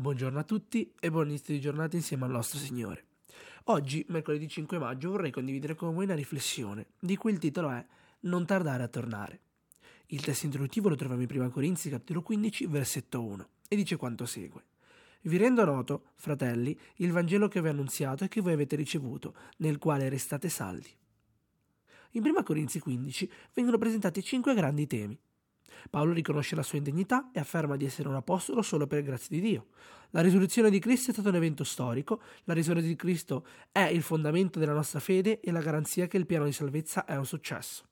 Buongiorno a tutti e buon inizio di giornata insieme al nostro Signore. Oggi, mercoledì 5 maggio, vorrei condividere con voi una riflessione, di cui il titolo è Non tardare a tornare. Il testo introduttivo lo troviamo in 1 Corinzi, capitolo 15, versetto 1, e dice quanto segue. Vi rendo noto, fratelli, il Vangelo che vi ho annunziato e che voi avete ricevuto, nel quale restate saldi. In 1 Corinzi 15 vengono presentati cinque grandi temi Paolo riconosce la sua indegnità e afferma di essere un apostolo solo per grazia di Dio. La risurrezione di Cristo è stato un evento storico, la risurrezione di Cristo è il fondamento della nostra fede e la garanzia che il piano di salvezza è un successo.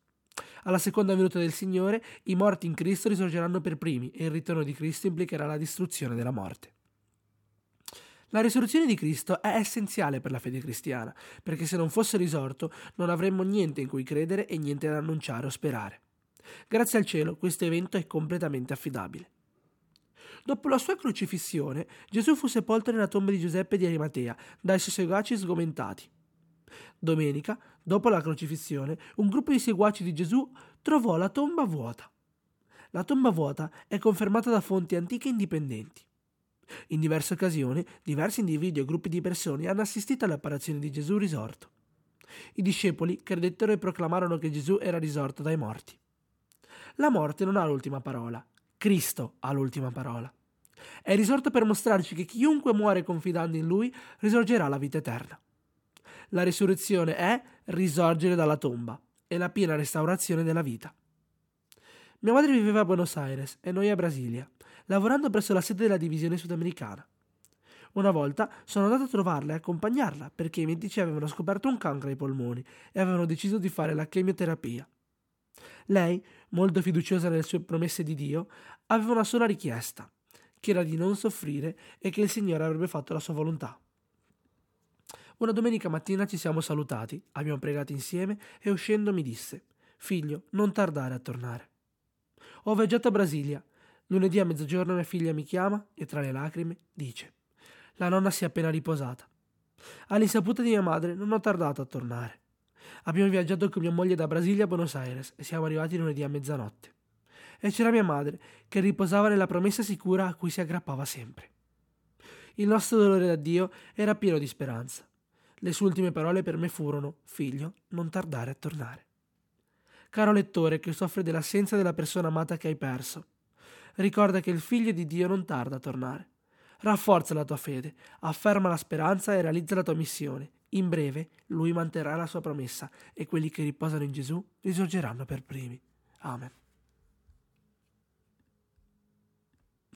Alla seconda venuta del Signore, i morti in Cristo risorgeranno per primi e il ritorno di Cristo implicherà la distruzione della morte. La risurrezione di Cristo è essenziale per la fede cristiana, perché se non fosse risorto non avremmo niente in cui credere e niente da annunciare o sperare. Grazie al cielo questo evento è completamente affidabile. Dopo la sua crocifissione, Gesù fu sepolto nella tomba di Giuseppe di Arimatea dai suoi seguaci sgomentati. Domenica, dopo la crocifissione, un gruppo di seguaci di Gesù trovò la tomba vuota. La tomba vuota è confermata da fonti antiche indipendenti. In diverse occasioni, diversi individui e gruppi di persone hanno assistito all'apparizione di Gesù risorto. I discepoli credettero e proclamarono che Gesù era risorto dai morti. La morte non ha l'ultima parola, Cristo ha l'ultima parola. È risorto per mostrarci che chiunque muore confidando in Lui risorgerà alla vita eterna. La risurrezione è risorgere dalla tomba e la piena restaurazione della vita. Mia madre viveva a Buenos Aires e noi a Brasilia, lavorando presso la sede della divisione sudamericana. Una volta sono andato a trovarla e accompagnarla perché i medici avevano scoperto un cancro ai polmoni e avevano deciso di fare la chemioterapia. Lei, molto fiduciosa nelle sue promesse di Dio, aveva una sola richiesta, che era di non soffrire e che il Signore avrebbe fatto la sua volontà. Una domenica mattina ci siamo salutati, abbiamo pregato insieme e uscendo mi disse: Figlio, non tardare a tornare. Ho viaggiato a Brasilia. Lunedì a mezzogiorno mia figlia mi chiama e tra le lacrime dice: La nonna si è appena riposata. All'insaputa di mia madre non ho tardato a tornare. Abbiamo viaggiato con mia moglie da Brasilia a Buenos Aires e siamo arrivati lunedì a mezzanotte. E c'era mia madre, che riposava nella promessa sicura a cui si aggrappava sempre. Il nostro dolore da Dio era pieno di speranza. Le sue ultime parole per me furono: Figlio, non tardare a tornare. Caro lettore che soffre dell'assenza della persona amata che hai perso, ricorda che il figlio di Dio non tarda a tornare. Rafforza la tua fede, afferma la speranza e realizza la tua missione. In breve, lui manterrà la sua promessa e quelli che riposano in Gesù risorgeranno per primi. Amen.